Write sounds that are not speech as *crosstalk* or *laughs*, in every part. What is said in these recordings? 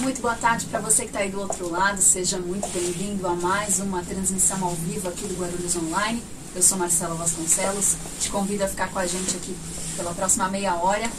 muito boa tarde para você que está aí do outro lado. Seja muito bem-vindo a mais uma transmissão ao vivo aqui do Guarulhos Online. Eu sou Marcela Vasconcelos. Te convido a ficar com a gente aqui pela próxima meia hora.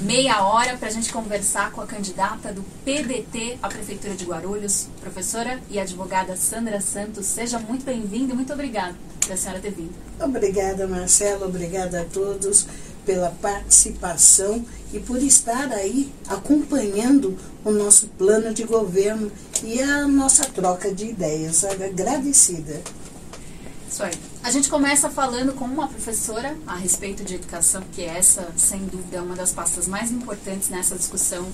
Meia hora para a gente conversar com a candidata do PDT à Prefeitura de Guarulhos, professora e advogada Sandra Santos. Seja muito bem-vinda e muito obrigada por a senhora ter vindo. Obrigada, Marcela. Obrigada a todos pela participação e por estar aí acompanhando o nosso plano de governo e a nossa troca de ideias. Agradecida. Isso aí. A gente começa falando com uma professora a respeito de educação, que essa, sem dúvida, é uma das pastas mais importantes nessa discussão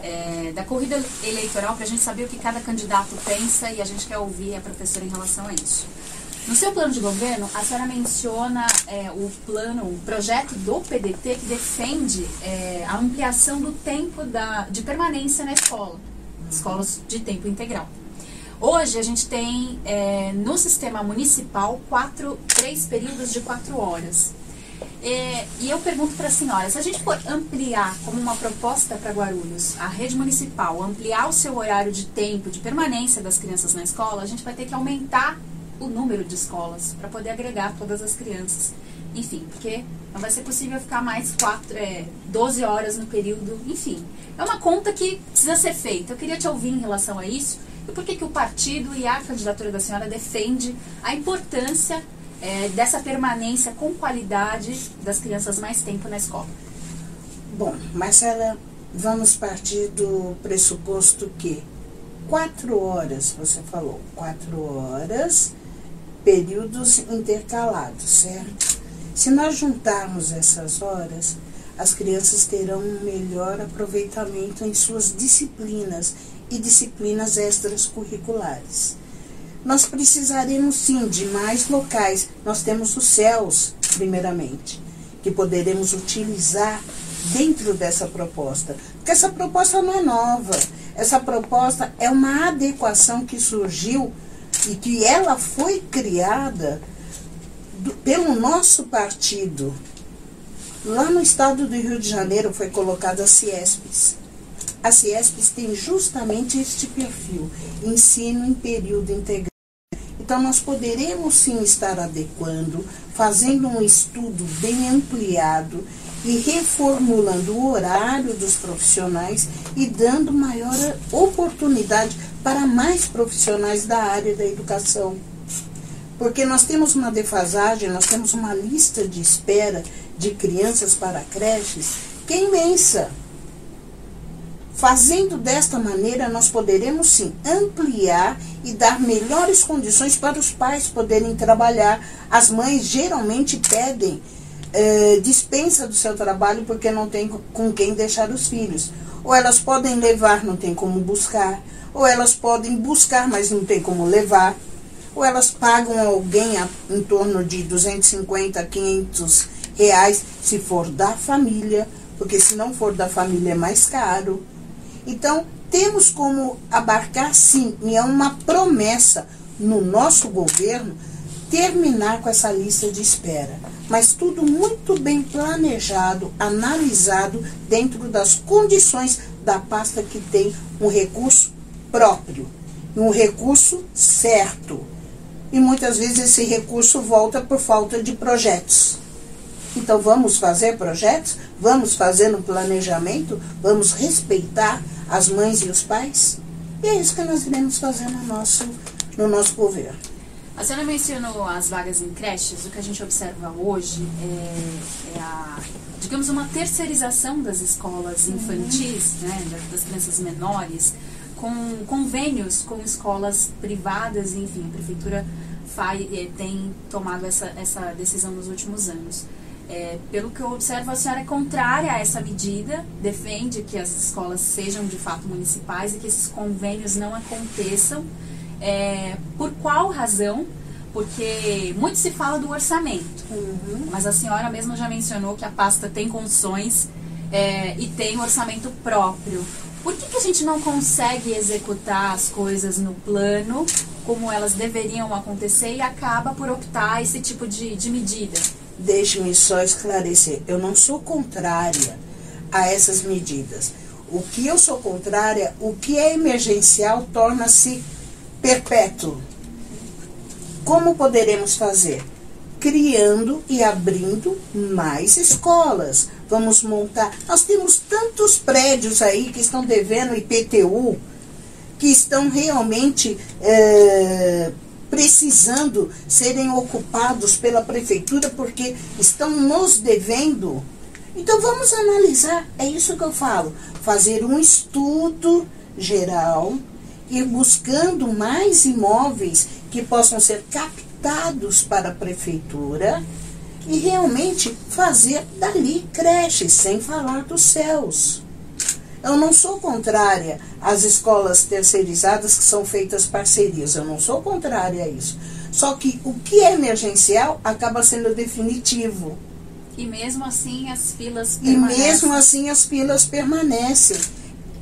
é, da corrida eleitoral, para a gente saber o que cada candidato pensa e a gente quer ouvir a professora em relação a isso. No seu plano de governo, a senhora menciona é, o plano, o projeto do PDT que defende é, a ampliação do tempo da, de permanência na escola, escolas de tempo integral. Hoje a gente tem é, no sistema municipal quatro, três períodos de quatro horas. É, e eu pergunto para a senhora, se a gente for ampliar como uma proposta para Guarulhos, a rede municipal, ampliar o seu horário de tempo de permanência das crianças na escola, a gente vai ter que aumentar o número de escolas para poder agregar todas as crianças. Enfim, porque não vai ser possível ficar mais quatro, é, 12 horas no período, enfim. É uma conta que precisa ser feita. Eu queria te ouvir em relação a isso e por que, que o partido e a candidatura da senhora defende a importância é, dessa permanência com qualidade das crianças mais tempo na escola. Bom, Marcela, vamos partir do pressuposto que quatro horas, você falou, quatro horas períodos intercalados, certo? Se nós juntarmos essas horas, as crianças terão um melhor aproveitamento em suas disciplinas e disciplinas extras curriculares. Nós precisaremos sim de mais locais. Nós temos os céus, primeiramente, que poderemos utilizar dentro dessa proposta. Porque essa proposta não é nova. Essa proposta é uma adequação que surgiu e que ela foi criada do, pelo nosso partido. Lá no estado do Rio de Janeiro foi colocada a Ciespes. A Ciespes tem justamente este perfil, ensino em período integral. Então, nós poderemos sim estar adequando, fazendo um estudo bem ampliado e reformulando o horário dos profissionais e dando maior oportunidade para mais profissionais da área da educação. Porque nós temos uma defasagem, nós temos uma lista de espera de crianças para creches que é imensa. Fazendo desta maneira, nós poderemos sim ampliar e dar melhores condições para os pais poderem trabalhar. As mães geralmente pedem eh, dispensa do seu trabalho porque não tem com quem deixar os filhos. Ou elas podem levar, não tem como buscar ou elas podem buscar, mas não tem como levar, ou elas pagam alguém a, em torno de 250 a 500 reais, se for da família, porque se não for da família é mais caro. Então, temos como abarcar sim, e é uma promessa no nosso governo, terminar com essa lista de espera. Mas tudo muito bem planejado, analisado dentro das condições da pasta que tem um recurso próprio, um recurso certo. E muitas vezes esse recurso volta por falta de projetos. Então vamos fazer projetos, vamos fazer no planejamento, vamos respeitar as mães e os pais. E é isso que nós iremos fazer no nosso, no nosso governo. A senhora mencionou as vagas em creches. O que a gente observa hoje é, é a, digamos, uma terceirização das escolas infantis, uhum. né, das crianças menores, com convênios com escolas privadas, enfim, a prefeitura faz, eh, tem tomado essa, essa decisão nos últimos anos. É, pelo que eu observo, a senhora é contrária a essa medida, defende que as escolas sejam de fato municipais e que esses convênios não aconteçam. É, por qual razão? Porque muito se fala do orçamento, uhum. mas a senhora mesma já mencionou que a pasta tem condições é, e tem um orçamento próprio. Por que, que a gente não consegue executar as coisas no plano como elas deveriam acontecer e acaba por optar esse tipo de, de medida? Deixe-me só esclarecer. Eu não sou contrária a essas medidas. o que eu sou contrária, o que é emergencial torna-se perpétuo. Como poderemos fazer? Criando e abrindo mais escolas. Vamos montar. Nós temos tantos prédios aí que estão devendo IPTU, que estão realmente é, precisando serem ocupados pela prefeitura porque estão nos devendo. Então vamos analisar, é isso que eu falo, fazer um estudo geral e buscando mais imóveis que possam ser captados para a prefeitura e realmente fazer dali creches, sem falar dos céus. Eu não sou contrária às escolas terceirizadas que são feitas parcerias. Eu não sou contrária a isso. Só que o que é emergencial acaba sendo definitivo. E mesmo assim as filas permanecem. E mesmo assim as filas permanecem.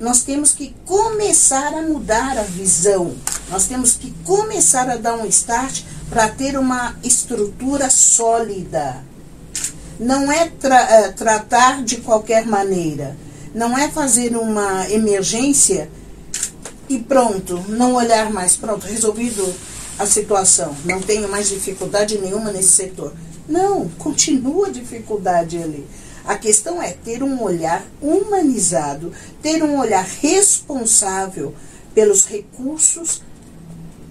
Nós temos que começar a mudar a visão. Nós temos que começar a dar um start para ter uma estrutura sólida. Não é tra é, tratar de qualquer maneira não é fazer uma emergência e pronto, não olhar mais, pronto, resolvido a situação, não tenho mais dificuldade nenhuma nesse setor. Não, continua a dificuldade ali. A questão é ter um olhar humanizado, ter um olhar responsável pelos recursos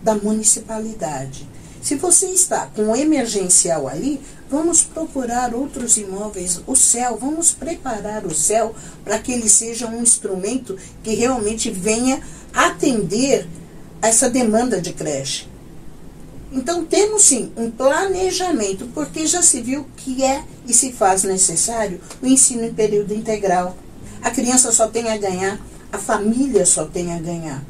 da municipalidade. Se você está com o emergencial ali, vamos procurar outros imóveis, o céu, vamos preparar o céu para que ele seja um instrumento que realmente venha atender essa demanda de creche. Então temos sim um planejamento, porque já se viu que é e se faz necessário o ensino em período integral. A criança só tem a ganhar, a família só tem a ganhar.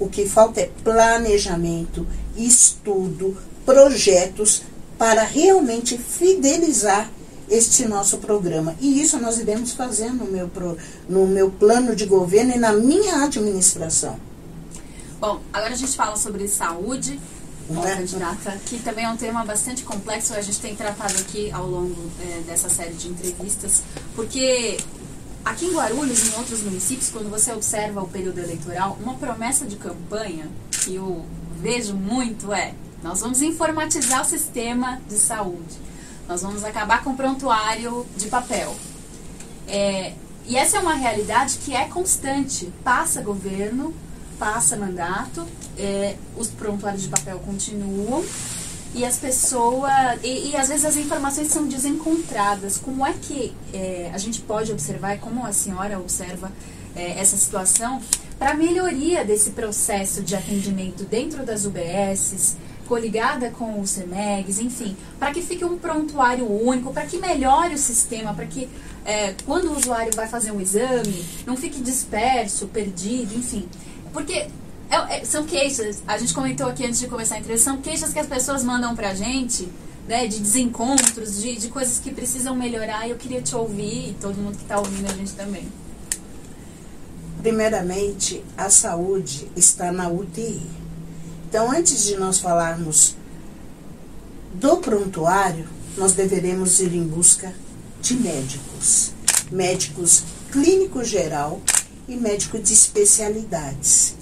O que falta é planejamento, estudo, projetos para realmente fidelizar este nosso programa. E isso nós iremos fazer no meu, no meu plano de governo e na minha administração. Bom, agora a gente fala sobre saúde, né? candidata, que também é um tema bastante complexo, a gente tem tratado aqui ao longo é, dessa série de entrevistas, porque aqui em Guarulhos e em outros municípios, quando você observa o período eleitoral, uma promessa de campanha que eu vejo muito é nós vamos informatizar o sistema de saúde. Nós vamos acabar com o prontuário de papel. É, e essa é uma realidade que é constante. Passa governo, passa mandato, é, os prontuários de papel continuam e as pessoas. E, e, às vezes as informações são desencontradas. Como é que é, a gente pode observar, como a senhora observa é, essa situação, para melhoria desse processo de atendimento dentro das UBSs? Coligada com o CEMEGs, enfim, para que fique um prontuário único, para que melhore o sistema, para que é, quando o usuário vai fazer um exame, não fique disperso, perdido, enfim. Porque é, é, são queixas, a gente comentou aqui antes de começar a entrevista, são queixas que as pessoas mandam para a gente, né, de desencontros, de, de coisas que precisam melhorar, e eu queria te ouvir, e todo mundo que está ouvindo a gente também. Primeiramente, a saúde está na UTI então, antes de nós falarmos do prontuário, nós deveremos ir em busca de médicos. Médicos clínico geral e médico de especialidades.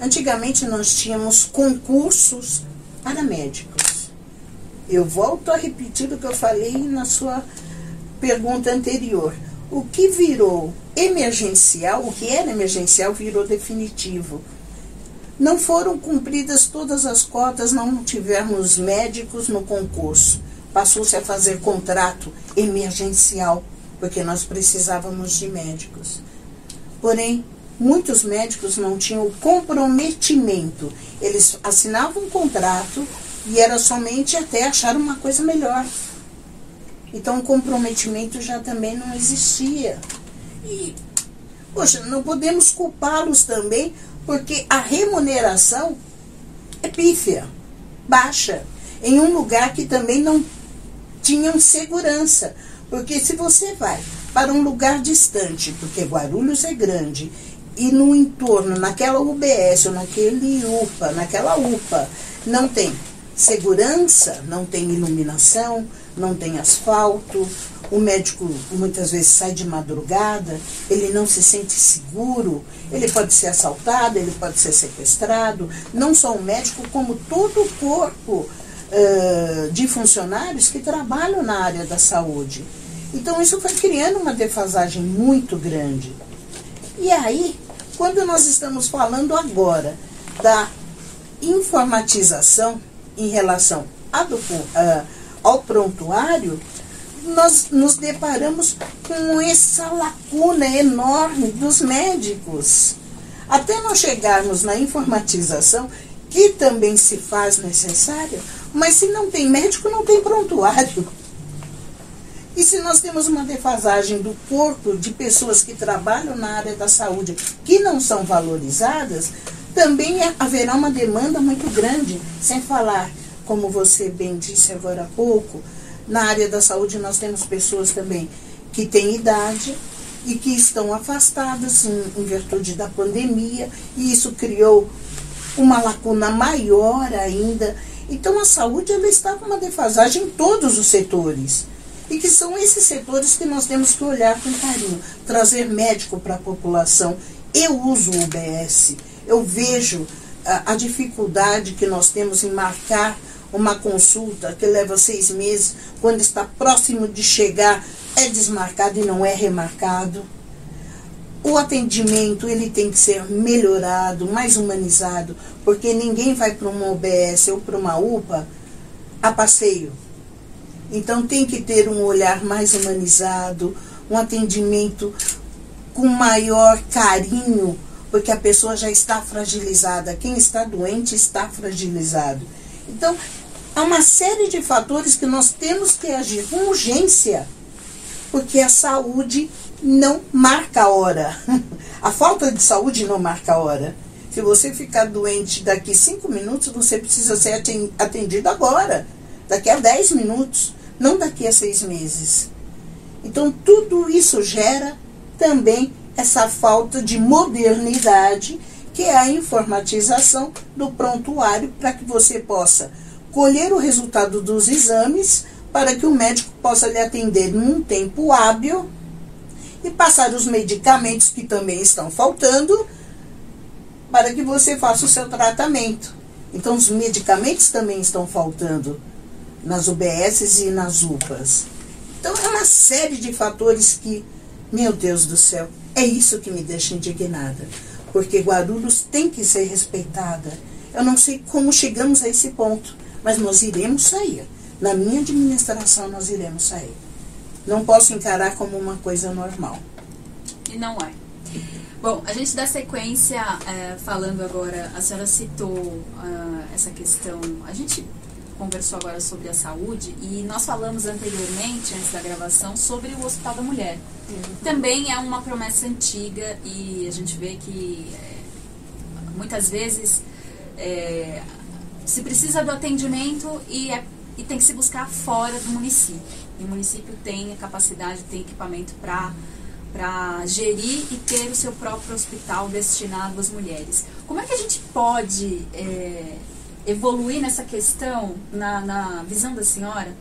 Antigamente nós tínhamos concursos para médicos. Eu volto a repetir o que eu falei na sua pergunta anterior. O que virou emergencial, o que era emergencial, virou definitivo não foram cumpridas todas as cotas, não tivemos médicos no concurso. Passou-se a fazer contrato emergencial, porque nós precisávamos de médicos. Porém, muitos médicos não tinham comprometimento. Eles assinavam um contrato e era somente até achar uma coisa melhor. Então, o comprometimento já também não existia. E, poxa, não podemos culpá-los também porque a remuneração é pífia, baixa, em um lugar que também não tinham segurança. Porque se você vai para um lugar distante, porque Guarulhos é grande, e no entorno, naquela UBS ou naquele UPA, naquela UPA, não tem segurança, não tem iluminação, não tem asfalto, o médico muitas vezes sai de madrugada, ele não se sente seguro, ele pode ser assaltado, ele pode ser sequestrado, não só o médico, como todo o corpo uh, de funcionários que trabalham na área da saúde. Então isso foi criando uma defasagem muito grande. E aí, quando nós estamos falando agora da informatização em relação a, uh, ao prontuário, nós nos deparamos com essa lacuna enorme dos médicos. Até nós chegarmos na informatização, que também se faz necessária, mas se não tem médico, não tem prontuário. E se nós temos uma defasagem do corpo de pessoas que trabalham na área da saúde que não são valorizadas, também haverá uma demanda muito grande, sem falar, como você bem disse agora há pouco, na área da saúde, nós temos pessoas também que têm idade e que estão afastadas em, em virtude da pandemia, e isso criou uma lacuna maior ainda. Então, a saúde ela está com uma defasagem em todos os setores. E que são esses setores que nós temos que olhar com carinho, trazer médico para a população. Eu uso o UBS, eu vejo a, a dificuldade que nós temos em marcar uma consulta que leva seis meses, quando está próximo de chegar, é desmarcado e não é remarcado. O atendimento ele tem que ser melhorado, mais humanizado, porque ninguém vai para uma OBS ou para uma UPA a passeio. Então tem que ter um olhar mais humanizado, um atendimento com maior carinho, porque a pessoa já está fragilizada. Quem está doente está fragilizado. Então, há uma série de fatores que nós temos que agir com urgência, porque a saúde não marca a hora. *laughs* A falta de saúde não marca a hora. Se você ficar doente daqui cinco minutos, você precisa ser atendido agora, daqui a dez minutos, não daqui a seis meses. Então, tudo isso gera também essa falta de modernidade, que é a informatização do prontuário, para que você possa colher o resultado dos exames para que o médico possa lhe atender num tempo hábil e passar os medicamentos que também estão faltando para que você faça o seu tratamento. Então, os medicamentos também estão faltando nas UBSs e nas UPAs. Então, é uma série de fatores que, meu Deus do céu, é isso que me deixa indignada. Porque Guarulhos tem que ser respeitada. Eu não sei como chegamos a esse ponto mas nós iremos sair. Na minha administração, nós iremos sair. Não posso encarar como uma coisa normal. E não é. Bom, a gente dá sequência é, falando agora, a senhora citou uh, essa questão, a gente conversou agora sobre a saúde e nós falamos anteriormente, antes da gravação, sobre o Hospital da Mulher. Uhum. Também é uma promessa antiga e a gente vê que é, muitas vezes é, se precisa do atendimento e, é, e tem que se buscar fora do município. E o município tem a capacidade, tem equipamento para para gerir e ter o seu próprio hospital destinado às mulheres. Como é que a gente pode é, evoluir nessa questão, na, na visão da senhora,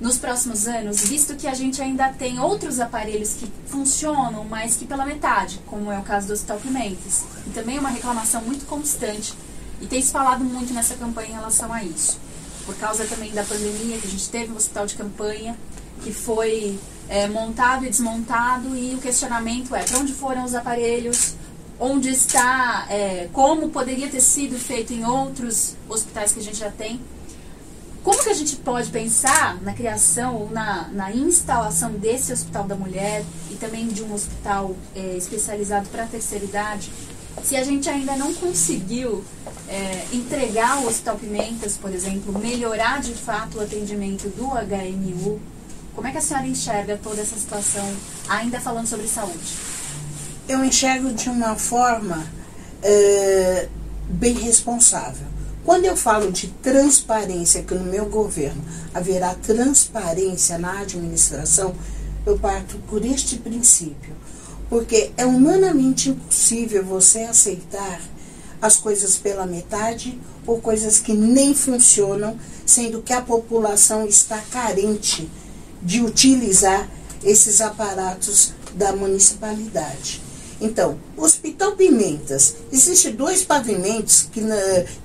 nos próximos anos, visto que a gente ainda tem outros aparelhos que funcionam, mas que pela metade, como é o caso do Hospital Clementes. E também é uma reclamação muito constante e tem se falado muito nessa campanha em relação a isso. Por causa também da pandemia, que a gente teve um hospital de campanha que foi é, montado e desmontado e o questionamento é para onde foram os aparelhos, onde está, é, como poderia ter sido feito em outros hospitais que a gente já tem. Como que a gente pode pensar na criação ou na, na instalação desse Hospital da Mulher e também de um hospital é, especializado para a terceira idade se a gente ainda não conseguiu é, entregar o Hospital Pimentas, por exemplo, melhorar de fato o atendimento do HMU, como é que a senhora enxerga toda essa situação, ainda falando sobre saúde? Eu enxergo de uma forma é, bem responsável. Quando eu falo de transparência, que no meu governo haverá transparência na administração, eu parto por este princípio. Porque é humanamente impossível você aceitar as coisas pela metade ou coisas que nem funcionam, sendo que a população está carente de utilizar esses aparatos da municipalidade. Então, Hospital Pimentas, existem dois pavimentos que,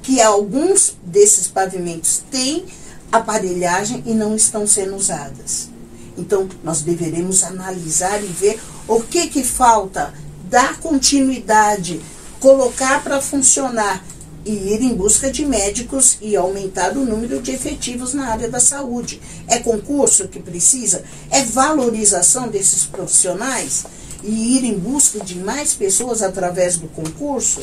que alguns desses pavimentos têm aparelhagem e não estão sendo usadas. Então, nós deveremos analisar e ver o que, que falta, dar continuidade, colocar para funcionar e ir em busca de médicos e aumentar o número de efetivos na área da saúde. É concurso que precisa? É valorização desses profissionais? E ir em busca de mais pessoas através do concurso?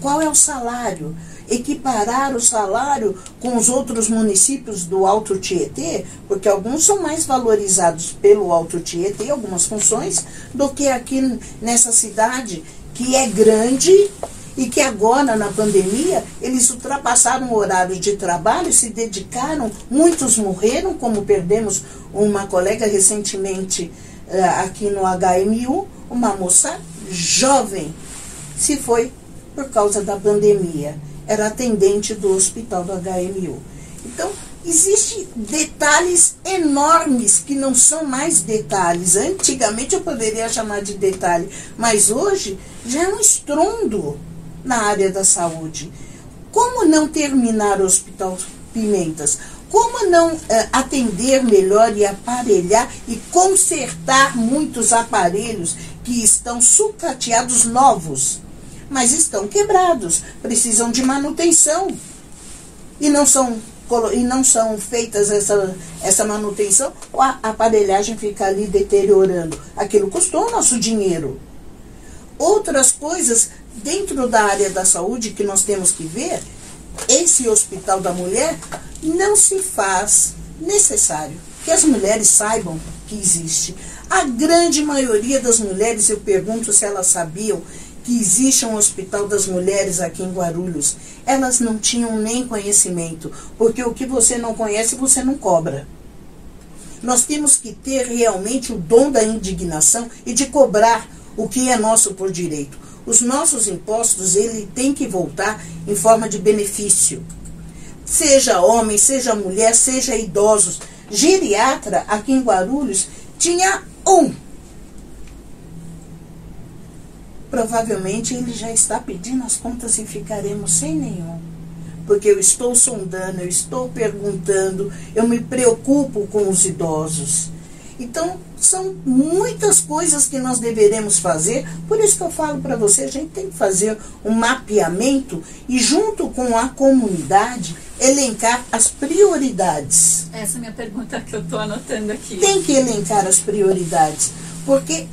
Qual é o salário? Equiparar o salário com os outros municípios do Alto Tietê, porque alguns são mais valorizados pelo Alto Tietê, algumas funções, do que aqui nessa cidade, que é grande e que agora, na pandemia, eles ultrapassaram o horário de trabalho, se dedicaram, muitos morreram, como perdemos uma colega recentemente uh, aqui no HMU, uma moça jovem, se foi por causa da pandemia era atendente do hospital do HMU. Então, existem detalhes enormes que não são mais detalhes. Antigamente eu poderia chamar de detalhe, mas hoje já é um estrondo na área da saúde. Como não terminar o Hospital Pimentas? Como não uh, atender melhor e aparelhar e consertar muitos aparelhos que estão sucateados novos? Mas estão quebrados, precisam de manutenção. E não são, e não são feitas essa, essa manutenção, a aparelhagem fica ali deteriorando. Aquilo custou o nosso dinheiro. Outras coisas dentro da área da saúde que nós temos que ver, esse hospital da mulher não se faz necessário que as mulheres saibam que existe. A grande maioria das mulheres, eu pergunto se elas sabiam que existe um hospital das mulheres aqui em Guarulhos. Elas não tinham nem conhecimento, porque o que você não conhece, você não cobra. Nós temos que ter realmente o dom da indignação e de cobrar o que é nosso por direito. Os nossos impostos, ele tem que voltar em forma de benefício. Seja homem, seja mulher, seja idosos. Geriatra, aqui em Guarulhos, tinha um provavelmente ele já está pedindo as contas e ficaremos sem nenhum. Porque eu estou sondando, eu estou perguntando, eu me preocupo com os idosos. Então, são muitas coisas que nós deveremos fazer, por isso que eu falo para você, a gente tem que fazer um mapeamento e junto com a comunidade elencar as prioridades. Essa é a minha pergunta que eu estou anotando aqui. Tem que elencar as prioridades, porque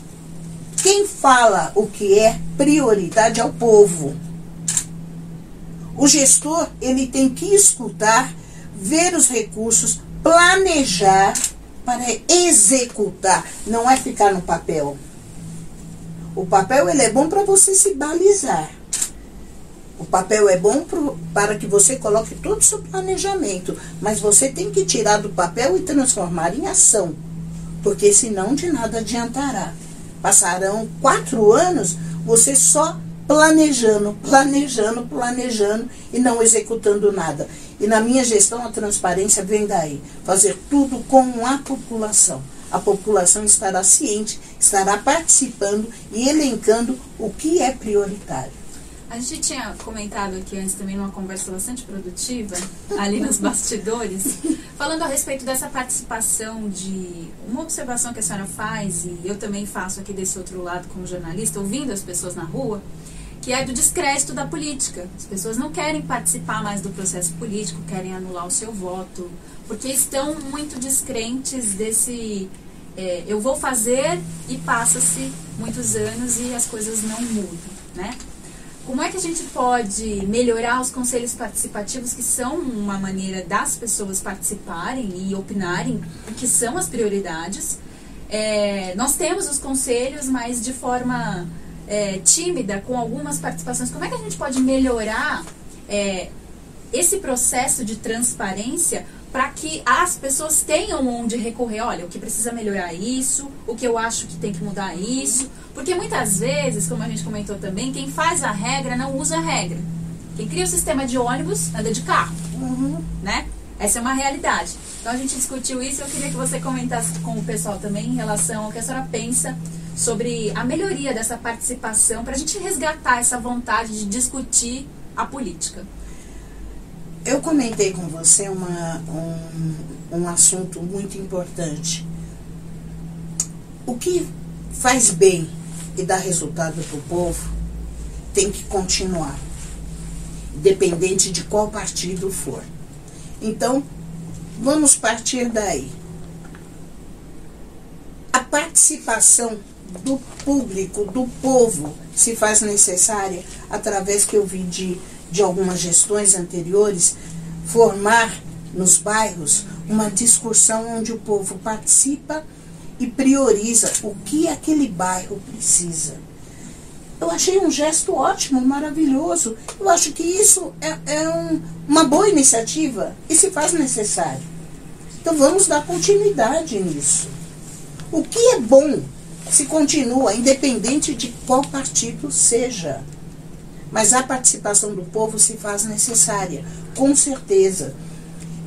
quem fala o que é prioridade é o povo. O gestor, ele tem que escutar, ver os recursos, planejar para executar, não é ficar no papel. O papel ele é bom para você se balizar. O papel é bom pro, para que você coloque todo o seu planejamento, mas você tem que tirar do papel e transformar em ação, porque senão de nada adiantará. Passarão quatro anos você só planejando, planejando, planejando e não executando nada. E na minha gestão a transparência vem daí, fazer tudo com a população. A população estará ciente, estará participando e elencando o que é prioritário. A gente tinha comentado aqui antes também numa conversa bastante produtiva, ali nos bastidores, *laughs* falando a respeito dessa participação de uma observação que a senhora faz, e eu também faço aqui desse outro lado como jornalista, ouvindo as pessoas na rua, que é do descrédito da política. As pessoas não querem participar mais do processo político, querem anular o seu voto, porque estão muito descrentes desse é, eu vou fazer e passa-se muitos anos e as coisas não mudam, né? Como é que a gente pode melhorar os conselhos participativos, que são uma maneira das pessoas participarem e opinarem o que são as prioridades? É, nós temos os conselhos, mas de forma é, tímida, com algumas participações. Como é que a gente pode melhorar é, esse processo de transparência para que as pessoas tenham onde recorrer. Olha, o que precisa melhorar isso, o que eu acho que tem que mudar isso. Porque muitas vezes, como a gente comentou também, quem faz a regra não usa a regra. Quem cria o sistema de ônibus anda de carro, Uhum. né? Essa é uma realidade. Então a gente discutiu isso. Eu queria que você comentasse com o pessoal também em relação ao que a senhora pensa sobre a melhoria dessa participação para a gente resgatar essa vontade de discutir a política. Eu comentei com você uma, um, um assunto muito importante. O que faz bem e dá resultado para o povo tem que continuar, independente de qual partido for. Então, vamos partir daí. A participação do público, do povo, se faz necessária através que eu vi de, de algumas gestões anteriores, formar nos bairros uma discussão onde o povo participa e prioriza o que aquele bairro precisa. Eu achei um gesto ótimo, maravilhoso. Eu acho que isso é, é um, uma boa iniciativa e se faz necessário. Então vamos dar continuidade nisso. O que é bom se continua, independente de qual partido seja. Mas a participação do povo se faz necessária, com certeza.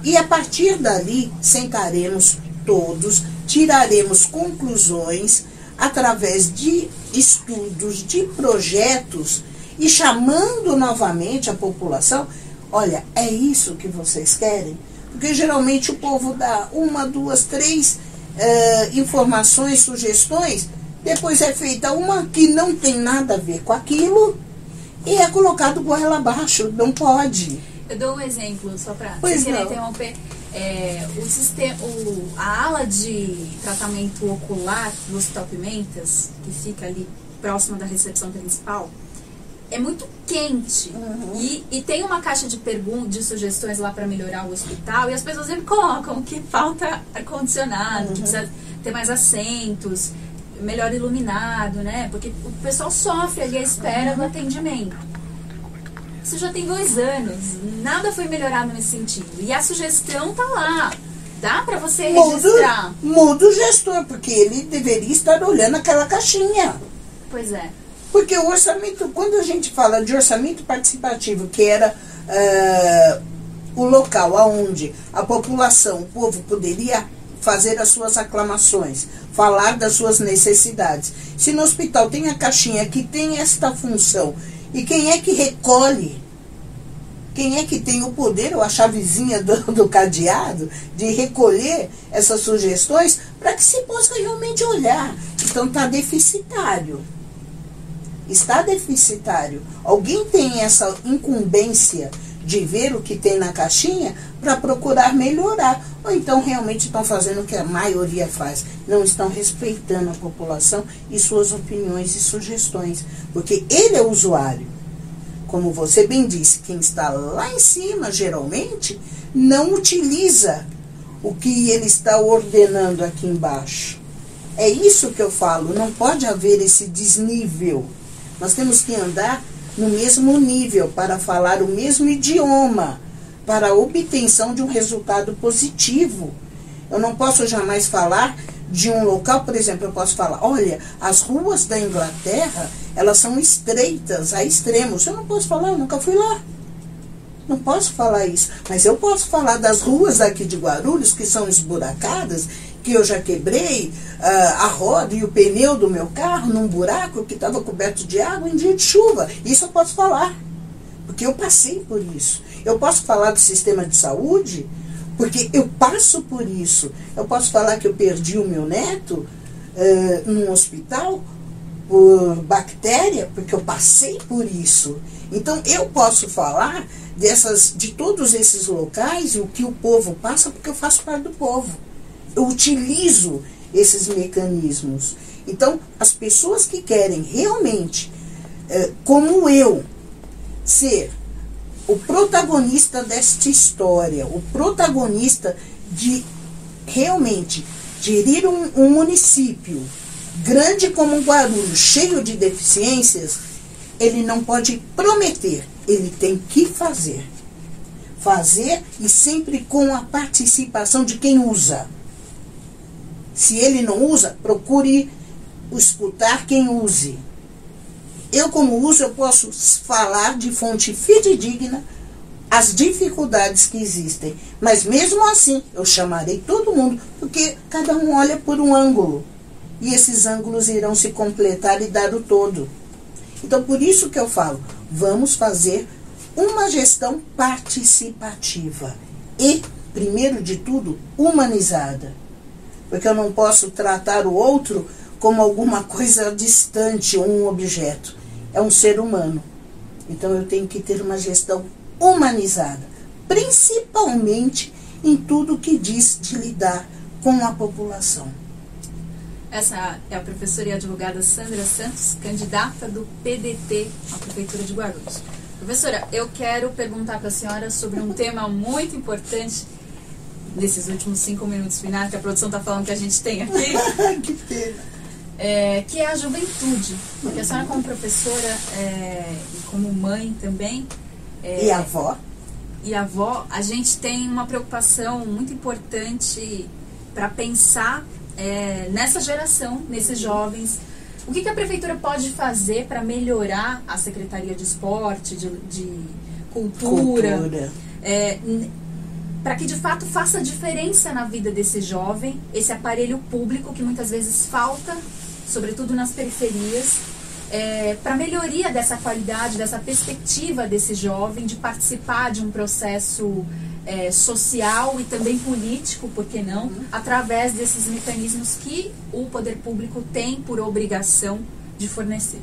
E a partir dali, sentaremos todos, tiraremos conclusões através de estudos, de projetos e chamando novamente a população. Olha, é isso que vocês querem? Porque geralmente o povo dá uma, duas, três eh, informações, sugestões, depois é feita uma que não tem nada a ver com aquilo e é colocado goela abaixo. Não pode. Eu dou um exemplo, só para querer não. interromper. É, o sistema, o, a ala de tratamento ocular do Hospital Pimentas, que fica ali próxima da recepção principal, é muito quente. E, e tem uma caixa de perguntas, de sugestões lá para melhorar o hospital, e as pessoas sempre colocam que falta ar-condicionado, que precisa ter mais assentos, melhor iluminado, né? Porque o pessoal sofre ali à espera do atendimento. Isso já tem dois anos. Nada foi melhorado nesse sentido. E a sugestão tá lá. Dá para você registrar. Muda, o gestor, porque ele deveria estar olhando aquela caixinha. Pois é. Porque o orçamento, quando a gente fala de orçamento participativo, que era ah, o local aonde a população, o povo poderia fazer as suas aclamações, falar das suas necessidades. Se no hospital tem a caixinha que tem esta função, e quem é que recolhe? Quem é que tem o poder ou a chavezinha do, do cadeado de recolher essas sugestões para que se possa realmente olhar? Então está deficitário está deficitário. Alguém tem essa incumbência de ver o que tem na caixinha para procurar melhorar. Ou então realmente estão fazendo o que a maioria faz. Não estão respeitando a população e suas opiniões e sugestões. Porque ele é o usuário. Como você bem disse, quem está lá em cima, geralmente, não utiliza o que ele está ordenando aqui embaixo. É isso que eu falo, não pode haver esse desnível. Nós temos que andar no mesmo nível para falar o mesmo idioma, para a obtenção de um resultado positivo. Eu não posso jamais falar de um local, por exemplo, eu posso falar, olha, as ruas da Inglaterra, elas são estreitas, a extremos. Eu não posso falar, eu nunca fui lá. Não posso falar isso, mas eu posso falar das ruas aqui de Guarulhos que são esburacadas, que eu já quebrei ah, a roda e o pneu do meu carro num buraco que estava coberto de água em dia de chuva. Isso eu posso falar, porque eu passei por isso. Eu posso falar do sistema de saúde, porque eu passo por isso. Eu posso falar que eu perdi o meu neto ah, num hospital por bactéria, porque eu passei por isso. Então eu posso falar dessas, de todos esses locais e o que o povo passa, porque eu faço parte do povo. Eu utilizo esses mecanismos. Então, as pessoas que querem realmente, eh, como eu, ser o protagonista desta história, o protagonista de realmente gerir um, um município grande como Guarulhos, cheio de deficiências, ele não pode prometer, ele tem que fazer. Fazer e sempre com a participação de quem usa. Se ele não usa, procure escutar quem use. eu como uso, eu posso falar de fonte fidedigna as dificuldades que existem. Mas mesmo assim, eu chamarei todo mundo, porque cada um olha por um ângulo. E esses ângulos irão se completar e dar o todo. Então, por isso que eu falo, vamos fazer uma gestão participativa e, primeiro de tudo, humanizada. Porque eu não posso tratar o outro como alguma coisa distante um objeto. É um ser humano. Então eu tenho que ter uma gestão humanizada, principalmente em tudo que diz de lidar com a população. Essa é a professora e advogada Sandra Santos, candidata do PDT à Prefeitura de Guarulhos. Professora, eu quero perguntar para a senhora sobre um tema muito importante nesses últimos cinco minutos finais que a produção está falando que a gente tem aqui. *laughs* que pena. É, que é a juventude. Porque a senhora, como professora é, e como mãe também. É, e avó? E avó, a gente tem uma preocupação muito importante para pensar é, nessa geração, nesses jovens. O que, que a prefeitura pode fazer para melhorar a Secretaria de Esporte, de, de Cultura? Cultura. Para que de fato faça diferença na vida desse jovem, esse aparelho público que muitas vezes falta, sobretudo nas periferias, é, para melhoria dessa qualidade, dessa perspectiva desse jovem de participar de um processo é, social e também político, por que não, uhum. através desses mecanismos que o poder público tem por obrigação de fornecer.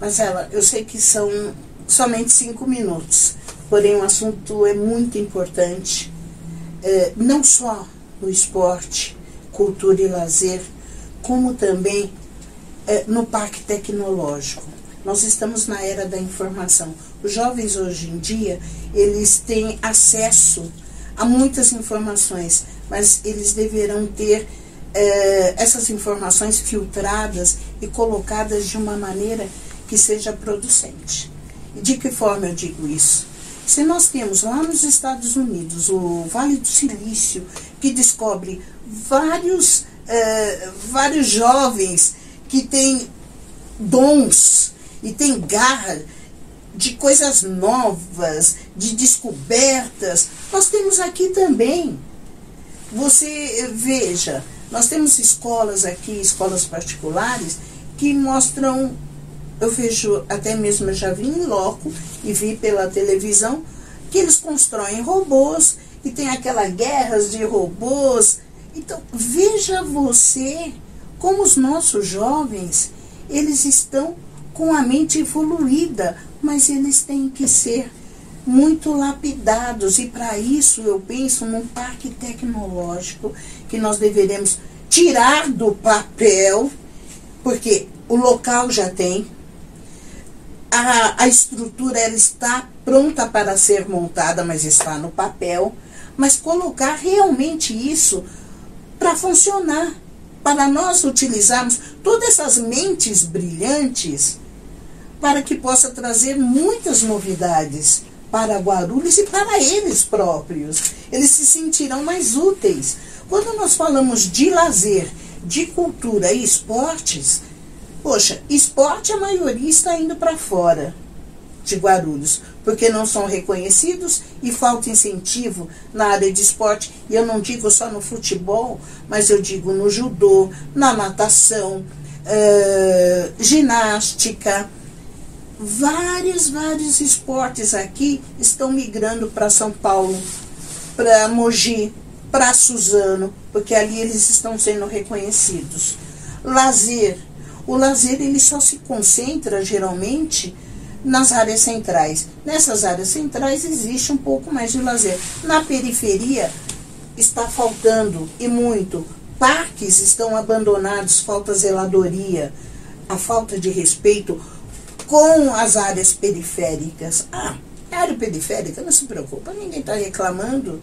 Marcela, eu sei que são somente cinco minutos, porém o assunto é muito importante, é, não só no esporte, cultura e lazer, como também é, no parque tecnológico. Nós estamos na era da informação. Os jovens hoje em dia, eles têm acesso a muitas informações, mas eles deverão ter é, essas informações filtradas e colocadas de uma maneira que seja producente. De que forma eu digo isso? Se nós temos lá nos Estados Unidos o Vale do Silício, que descobre vários, é, vários jovens que têm dons e têm garra de coisas novas, de descobertas. Nós temos aqui também. Você veja, nós temos escolas aqui, escolas particulares, que mostram, eu vejo, até mesmo eu já vi em loco e vi pela televisão, que eles constroem robôs e tem aquelas guerras de robôs. Então, veja você como os nossos jovens, eles estão com a mente evoluída, mas eles têm que ser muito lapidados e para isso eu penso num parque tecnológico que nós deveremos tirar do papel, porque o local já tem, a, a estrutura ela está pronta para ser montada, mas está no papel, mas colocar realmente isso para funcionar, para nós utilizarmos todas essas mentes brilhantes para que possa trazer muitas novidades para Guarulhos e para eles próprios. Eles se sentirão mais úteis. Quando nós falamos de lazer, de cultura e esportes, poxa, esporte a maioria está indo para fora de Guarulhos, porque não são reconhecidos e falta incentivo na área de esporte. E eu não digo só no futebol, mas eu digo no judô, na natação, uh, ginástica, vários, vários esportes aqui estão migrando para São Paulo, para Mogi, para Suzano, porque ali eles estão sendo reconhecidos. Lazer. O lazer ele só se concentra geralmente nas áreas centrais. Nessas áreas centrais existe um pouco mais de lazer. Na periferia está faltando e muito. Parques estão abandonados, falta zeladoria, a falta de respeito com as áreas periféricas. Ah, área periférica, não se preocupa, ninguém está reclamando.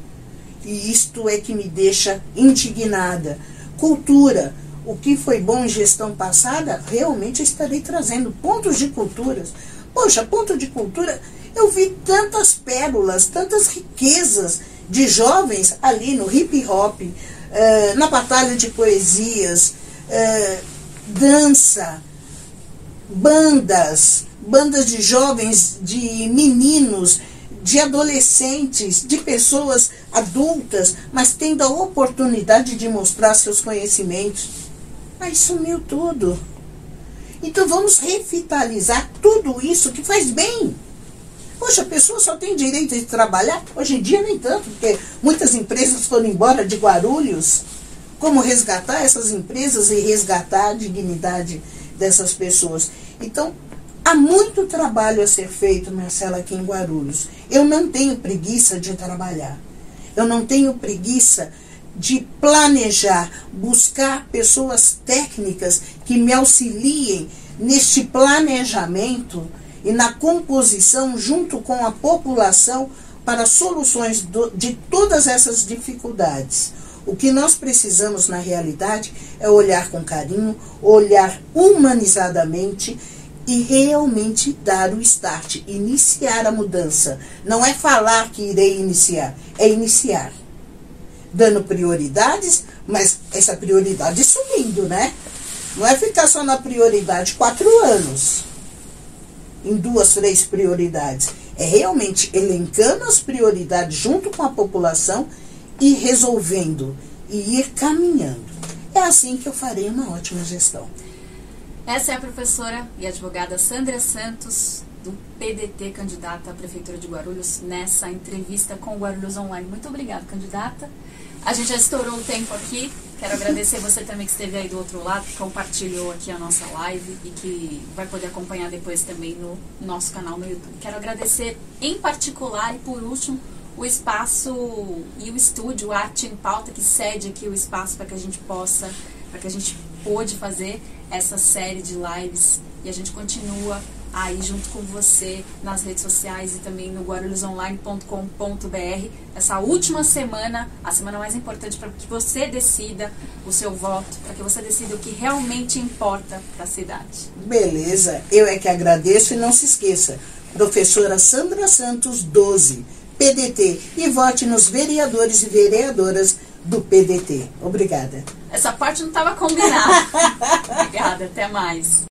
E isto é que me deixa indignada. Cultura. O que foi bom em gestão passada, realmente estarei trazendo pontos de culturas. Poxa, ponto de cultura, eu vi tantas pérolas, tantas riquezas de jovens ali no hip hop, uh, na batalha de poesias, uh, dança, bandas, bandas de jovens, de meninos, de adolescentes, de pessoas adultas, mas tendo a oportunidade de mostrar seus conhecimentos. Aí sumiu tudo. Então vamos revitalizar tudo isso que faz bem. Poxa, a pessoa só tem direito de trabalhar? Hoje em dia nem tanto, porque muitas empresas foram embora de Guarulhos. Como resgatar essas empresas e resgatar a dignidade dessas pessoas? Então, há muito trabalho a ser feito, Marcela, aqui em Guarulhos. Eu não tenho preguiça de trabalhar. Eu não tenho preguiça de planejar, buscar pessoas técnicas que me auxiliem neste planejamento e na composição junto com a população para soluções do, de todas essas dificuldades. O que nós precisamos na realidade é olhar com carinho, olhar humanizadamente e realmente dar o start, iniciar a mudança. Não é falar que irei iniciar, é iniciar. Dando prioridades, mas essa prioridade subindo, né? Não é ficar só na prioridade quatro anos em duas, três prioridades. É realmente elencando as prioridades junto com a população e resolvendo e ir caminhando. É assim que eu farei uma ótima gestão. Essa é a professora e advogada Sandra Santos, do PDT, candidata à Prefeitura de Guarulhos, nessa entrevista com o Guarulhos Online. Muito obrigada, candidata. A gente já estourou o tempo aqui. Quero agradecer você também que esteve aí do outro lado, que compartilhou aqui a nossa live e que vai poder acompanhar depois também no nosso canal no YouTube. Quero agradecer em particular e por último o espaço e o estúdio Arte em Pauta que cede aqui o espaço para que a gente possa, para que a gente pôde fazer essa série de lives e a gente continua aí junto com você nas redes sociais e também no guarulhosonline.com.br. Essa última semana, a semana mais importante para que você decida o seu voto, para que você decida o que realmente importa para a cidade. Beleza, eu é que agradeço e não se esqueça, professora Sandra Santos 12, PDT, e vote nos vereadores e vereadoras do PDT. Obrigada. Essa parte não estava combinada. *laughs* Obrigada, até mais.